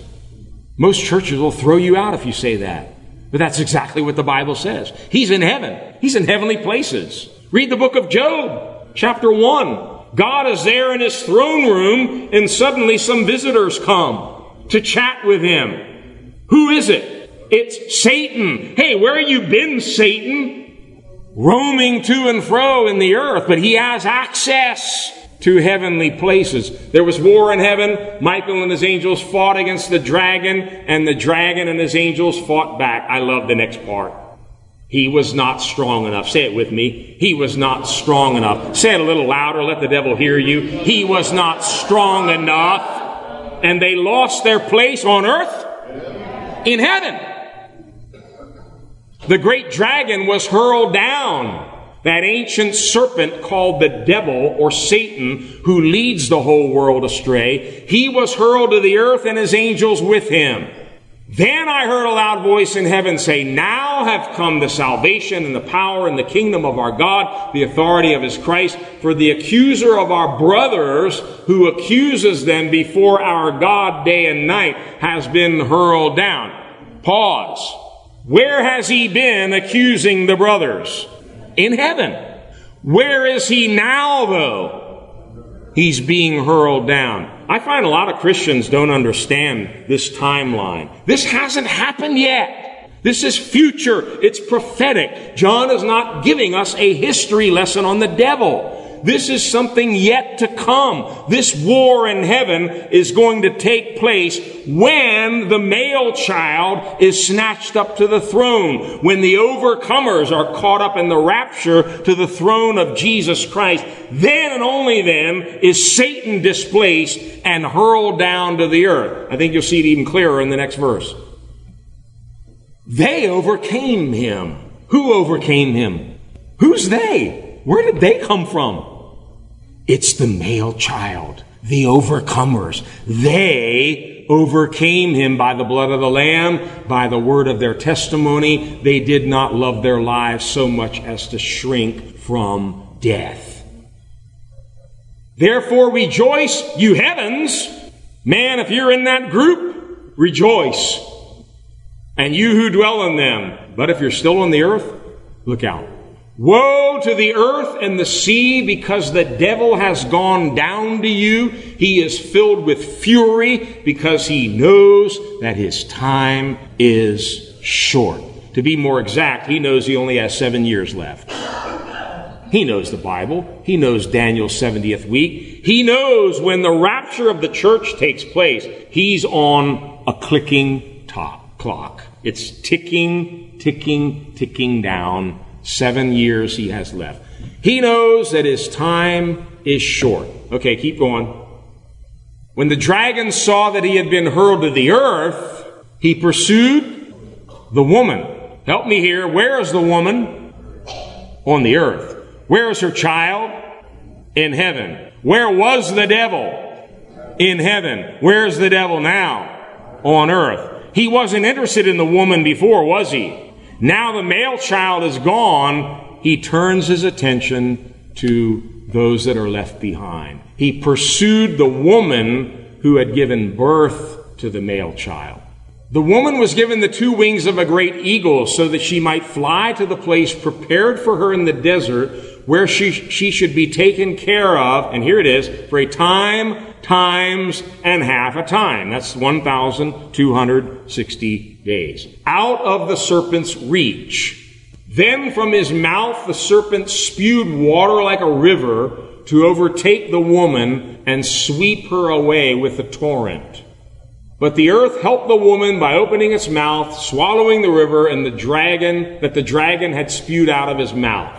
Most churches will throw you out if you say that. But that's exactly what the Bible says. He's in heaven. He's in heavenly places. Read the book of Job, chapter 1. God is there in his throne room, and suddenly some visitors come to chat with him. Who is it? It's Satan. Hey, where have you been, Satan? Roaming to and fro in the earth, but he has access to heavenly places. There was war in heaven. Michael and his angels fought against the dragon, and the dragon and his angels fought back. I love the next part. He was not strong enough. Say it with me. He was not strong enough. Say it a little louder. Let the devil hear you. He was not strong enough. And they lost their place on earth in heaven. The great dragon was hurled down that ancient serpent called the devil or Satan, who leads the whole world astray, he was hurled to the earth and his angels with him. Then I heard a loud voice in heaven say, Now have come the salvation and the power and the kingdom of our God, the authority of his Christ, for the accuser of our brothers, who accuses them before our God day and night, has been hurled down. Pause. Where has he been accusing the brothers? in heaven. Where is he now, though? He's being hurled down. I find a lot of Christians don't understand this timeline. This hasn't happened yet. This is future. It's prophetic. John is not giving us a history lesson on the devil. This is something yet to come. This war in heaven is going to take place when the male child is snatched up to the throne, when the overcomers are caught up in the rapture to the throne of Jesus Christ. Then and only then is Satan displaced and hurled down to the earth. I think you'll see it even clearer in the next verse. They overcame him. Who overcame him? Who's they? Where did they come from? It's the male child, the overcomers. They overcame him by the blood of the Lamb, by the word of their testimony. They did not love their lives so much as to shrink from death. Therefore rejoice, you heavens. Man, if you're in that group, rejoice. And you who dwell in them. But if you're still on the earth, look out. Woe to the earth and the sea because the devil has gone down to you. He is filled with fury because he knows that his time is short. To be more exact, he knows he only has seven years left. He knows the Bible. He knows Daniel's 70th week. He knows when the rapture of the church takes place, he's on a clicking top clock. It's ticking, ticking, ticking down. Seven years he has left. He knows that his time is short. Okay, keep going. When the dragon saw that he had been hurled to the earth, he pursued the woman. Help me here. Where is the woman? On the earth. Where is her child? In heaven. Where was the devil? In heaven. Where is the devil now? On earth. He wasn't interested in the woman before, was he? Now the male child is gone. He turns his attention to those that are left behind. He pursued the woman who had given birth to the male child. The woman was given the two wings of a great eagle so that she might fly to the place prepared for her in the desert where she, she should be taken care of, and here it is, for a time, times, and half a time. That's 1,260 days. Out of the serpent's reach. Then from his mouth the serpent spewed water like a river to overtake the woman and sweep her away with the torrent. But the earth helped the woman by opening its mouth, swallowing the river and the dragon that the dragon had spewed out of his mouth.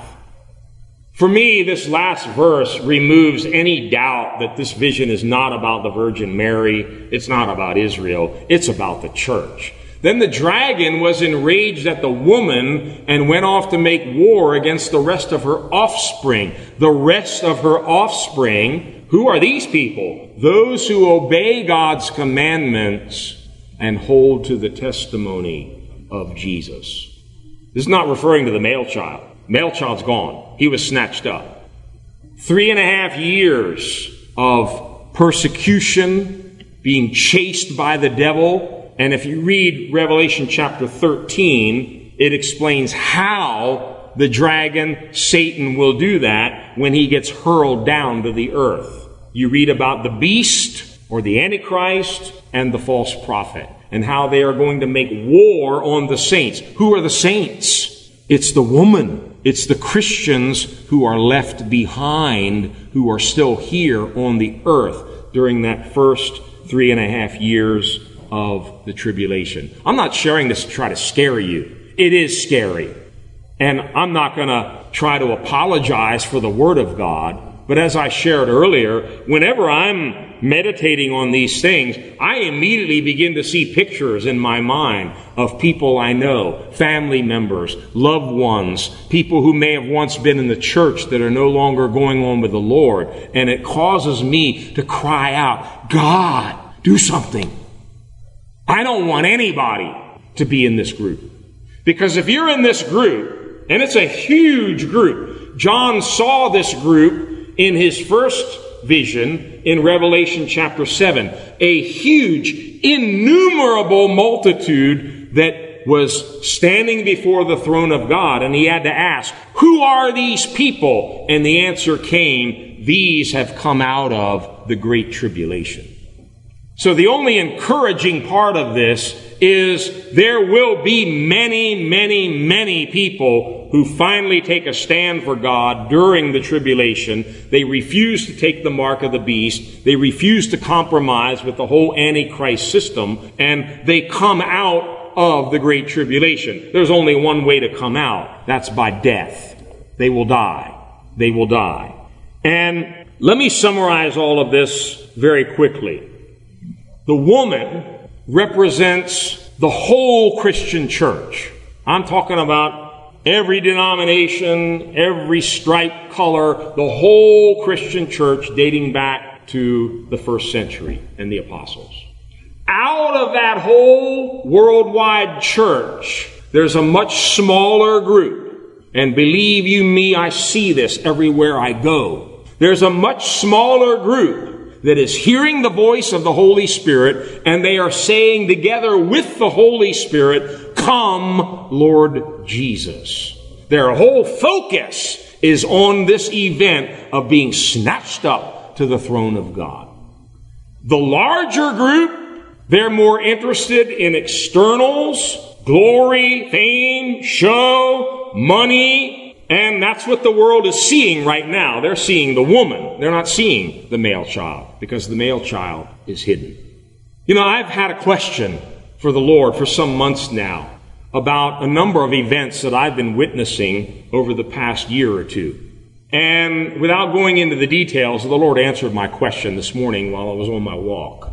For me, this last verse removes any doubt that this vision is not about the Virgin Mary. It's not about Israel. It's about the church. Then the dragon was enraged at the woman and went off to make war against the rest of her offspring. The rest of her offspring who are these people? Those who obey God's commandments and hold to the testimony of Jesus. This is not referring to the male child. Male child's gone. He was snatched up. Three and a half years of persecution, being chased by the devil. And if you read Revelation chapter 13, it explains how the dragon, Satan, will do that when he gets hurled down to the earth you read about the beast or the Antichrist and the false prophet and how they are going to make war on the saints. Who are the saints? It's the woman. It's the Christians who are left behind, who are still here on the earth during that first three and a half years of the tribulation. I'm not sharing this to try to scare you. It is scary. And I'm not going to try to apologize for the Word of God. But as I shared earlier, whenever I'm meditating on these things, I immediately begin to see pictures in my mind of people I know, family members, loved ones, people who may have once been in the church that are no longer going on with the Lord. And it causes me to cry out, God, do something. I don't want anybody to be in this group. Because if you're in this group, and it's a huge group, John saw this group in his first vision in Revelation chapter 7. A huge, innumerable multitude that was standing before the throne of God, and he had to ask, Who are these people? And the answer came, These have come out of the great tribulation. So the only encouraging part of this is there will be many, many, many people who finally take a stand for God during the tribulation. They refuse to take the mark of the beast. They refuse to compromise with the whole Antichrist system, and they come out of the great tribulation. There's only one way to come out. That's by death. They will die. They will die. And let me summarize all of this very quickly. The woman represents the whole Christian church. I'm talking about every denomination, every stripe, color, the whole Christian church dating back to the first century and the apostles. Out of that whole worldwide church, there's a much smaller group. And believe you me, I see this everywhere I go. There's a much smaller group that is hearing the voice of the Holy Spirit and they are saying together with the Holy Spirit, Come, Lord Jesus. Their whole focus is on this event of being snatched up to the throne of God. The larger group, they're more interested in externals, glory, fame, show, money, and that's what the world is seeing right now. They're seeing the woman. They're not seeing the male child because the male child is hidden. You know, I've had a question for the Lord for some months now about a number of events that I've been witnessing over the past year or two. And without going into the details, the Lord answered my question this morning while I was on my walk.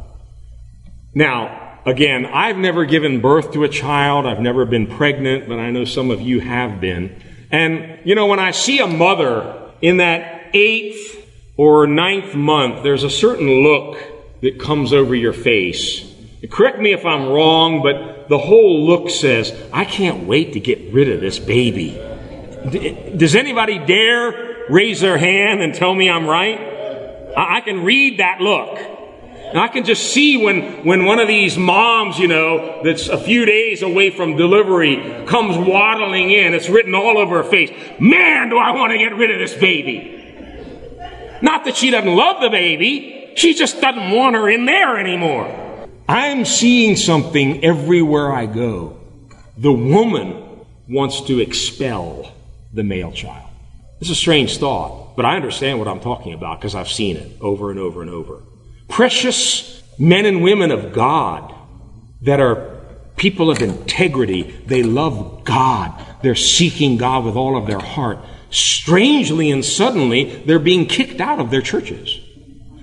Now, again, I've never given birth to a child. I've never been pregnant, but I know some of you have been. And, you know, when I see a mother in that eighth or ninth month, there's a certain look that comes over your face. Correct me if I'm wrong, but the whole look says, I can't wait to get rid of this baby. Does anybody dare raise their hand and tell me I'm right? I can read that look. And I can just see when, when one of these moms, you know, that's a few days away from delivery comes waddling in. It's written all over her face. Man, do I want to get rid of this baby. Not that she doesn't love the baby. She just doesn't want her in there anymore. I'm seeing something everywhere I go. The woman wants to expel the male child. It's a strange thought, but I understand what I'm talking about because I've seen it over and over and over. Precious men and women of God that are people of integrity. They love God. They're seeking God with all of their heart. Strangely and suddenly, they're being kicked out of their churches.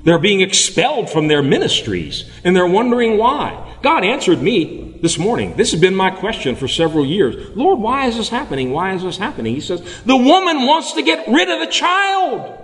They're being expelled from their ministries, and they're wondering why. God answered me this morning. This has been my question for several years. Lord, why is this happening? Why is this happening? He says, the woman wants to get rid of the child.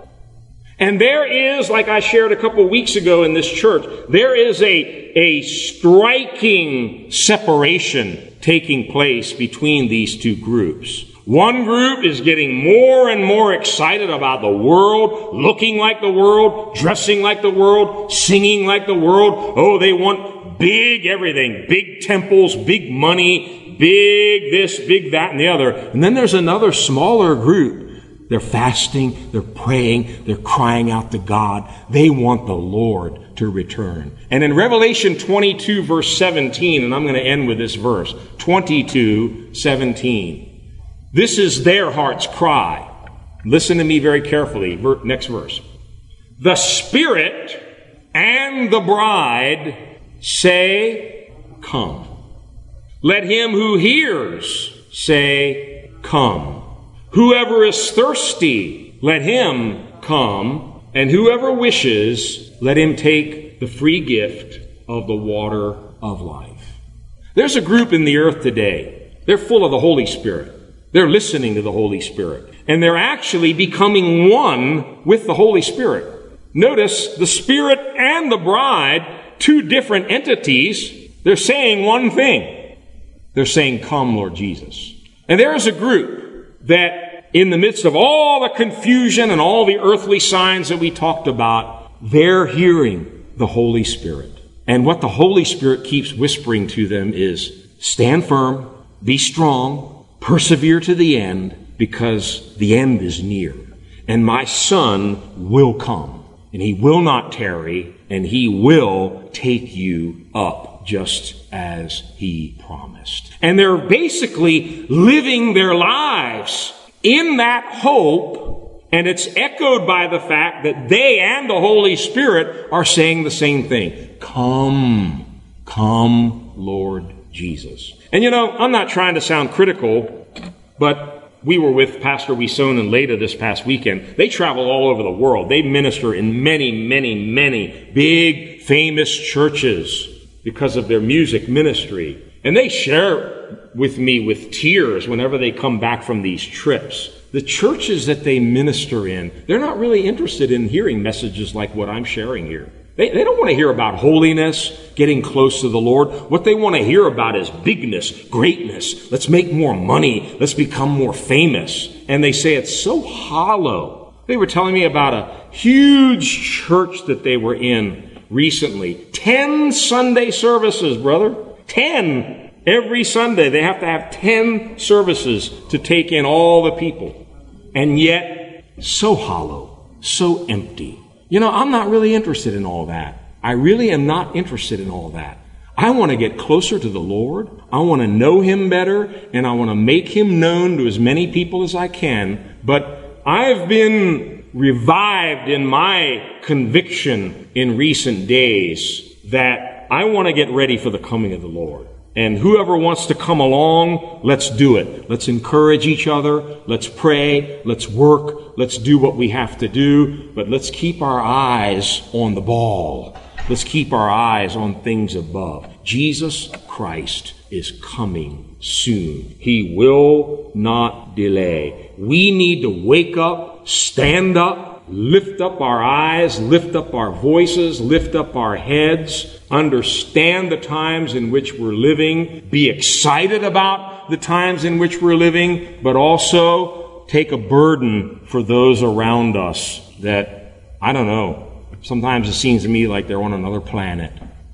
And there is, like I shared a couple weeks ago in this church, there is a, a striking separation taking place between these two groups. One group is getting more and more excited about the world, looking like the world, dressing like the world, singing like the world. Oh, they want big everything, big temples, big money, big this, big that, and the other. And then there's another smaller group. They're fasting, they're praying, they're crying out to God. They want the Lord to return. And in Revelation 22 verse 17, and I'm going to end with this verse, 22, 17. This is their heart's cry. Listen to me very carefully. Next verse. The Spirit and the bride say, Come. Let him who hears say, Come. Whoever is thirsty, let him come. And whoever wishes, let him take the free gift of the water of life. There's a group in the earth today. They're full of the Holy Spirit. They're listening to the Holy Spirit. And they're actually becoming one with the Holy Spirit. Notice the Spirit and the bride, two different entities, they're saying one thing. They're saying, Come, Lord Jesus. And there is a group that, in the midst of all the confusion and all the earthly signs that we talked about, they're hearing the Holy Spirit. And what the Holy Spirit keeps whispering to them is, Stand firm, be strong, Persevere to the end because the end is near. And my son will come and he will not tarry and he will take you up just as he promised. And they're basically living their lives in that hope and it's echoed by the fact that they and the Holy Spirit are saying the same thing. Come, come, Lord Jesus. And you know, I'm not trying to sound critical, but we were with Pastor Wison and Leda this past weekend. They travel all over the world. They minister in many, many, many big, famous churches because of their music ministry. And they share with me with tears whenever they come back from these trips. The churches that they minister in, they're not really interested in hearing messages like what I'm sharing here. They, they don't want to hear about holiness, getting close to the Lord. What they want to hear about is bigness, greatness. Let's make more money. Let's become more famous. And they say it's so hollow. They were telling me about a huge church that they were in recently. Ten Sunday services, brother. Ten. Every Sunday, they have to have 10 services to take in all the people. And yet, so hollow, so empty. You know, I'm not really interested in all that. I really am not interested in all that. I want to get closer to the Lord. I want to know Him better, and I want to make Him known to as many people as I can. But I've been revived in my conviction in recent days that I want to get ready for the coming of the Lord. And whoever wants to come along, let's do it. Let's encourage each other. Let's pray. Let's work. Let's do what we have to do. But let's keep our eyes on the ball. Let's keep our eyes on things above. Jesus Christ is coming soon. He will not delay. We need to wake up, stand up, lift up our eyes, lift up our voices, lift up our heads, understand the times in which we're living, be excited about the times in which we're living, but also take a burden for those around us that, I don't know, sometimes it seems to me like they're on another planet.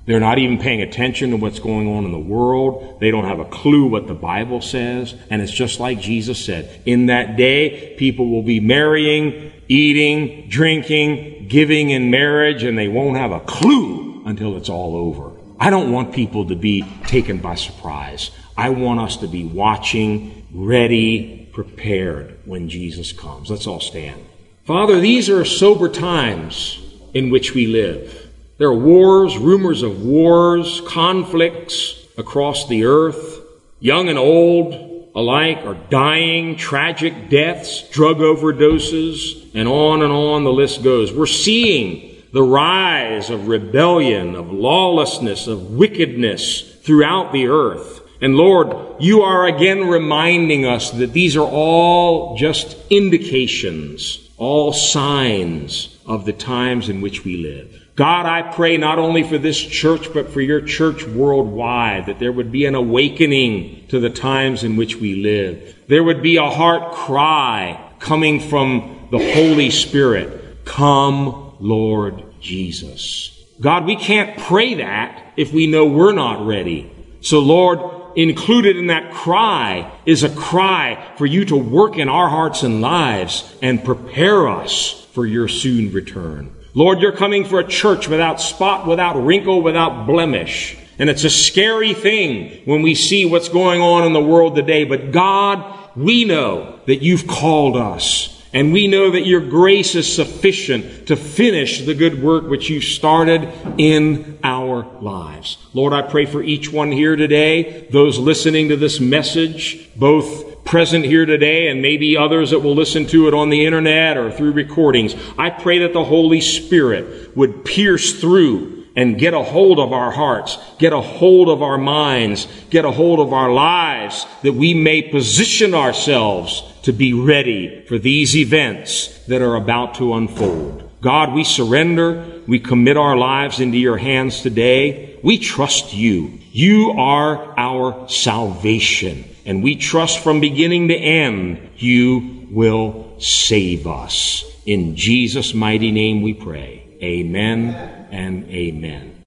They're not even paying attention to what's going on in the world. They don't have a clue what the Bible says. And it's just like Jesus said. In that day, people will be marrying, eating, drinking, giving in marriage, and they won't have a clue until it's all over. I don't want people to be taken by surprise. I want us to be watching, ready, prepared when Jesus comes. Let's all stand. Father, these are sober times in which we live. There are wars, rumors of wars, conflicts across the earth. Young and old alike are dying, tragic deaths, drug overdoses, and on and on the list goes. We're seeing the rise of rebellion, of lawlessness, of wickedness throughout the earth. And Lord, you are again reminding us that these are all just indications, all signs of the times in which we live. God, I pray not only for this church, but for your church worldwide, that there would be an awakening to the times in which we live. There would be a heart cry coming from the Holy Spirit. Come, Lord Jesus. God, we can't pray that if we know we're not ready. So Lord, included in that cry is a cry for you to work in our hearts and lives and prepare us for your soon return. Lord, you're coming for a church without spot, without wrinkle, without blemish. And it's a scary thing when we see what's going on in the world today. But God, we know that you've called us. And we know that your grace is sufficient to finish the good work which you started in our lives. Lord, I pray for each one here today, those listening to this message, both present here today and maybe others that will listen to it on the internet or through recordings. I pray that the Holy Spirit would pierce through and get a hold of our hearts, get a hold of our minds, get a hold of our lives, that we may position ourselves to be ready for these events that are about to unfold. God, we surrender. We commit our lives into your hands today. We trust you. You are our salvation. And we trust from beginning to end, you will save us. In Jesus' mighty name we pray. Amen and amen.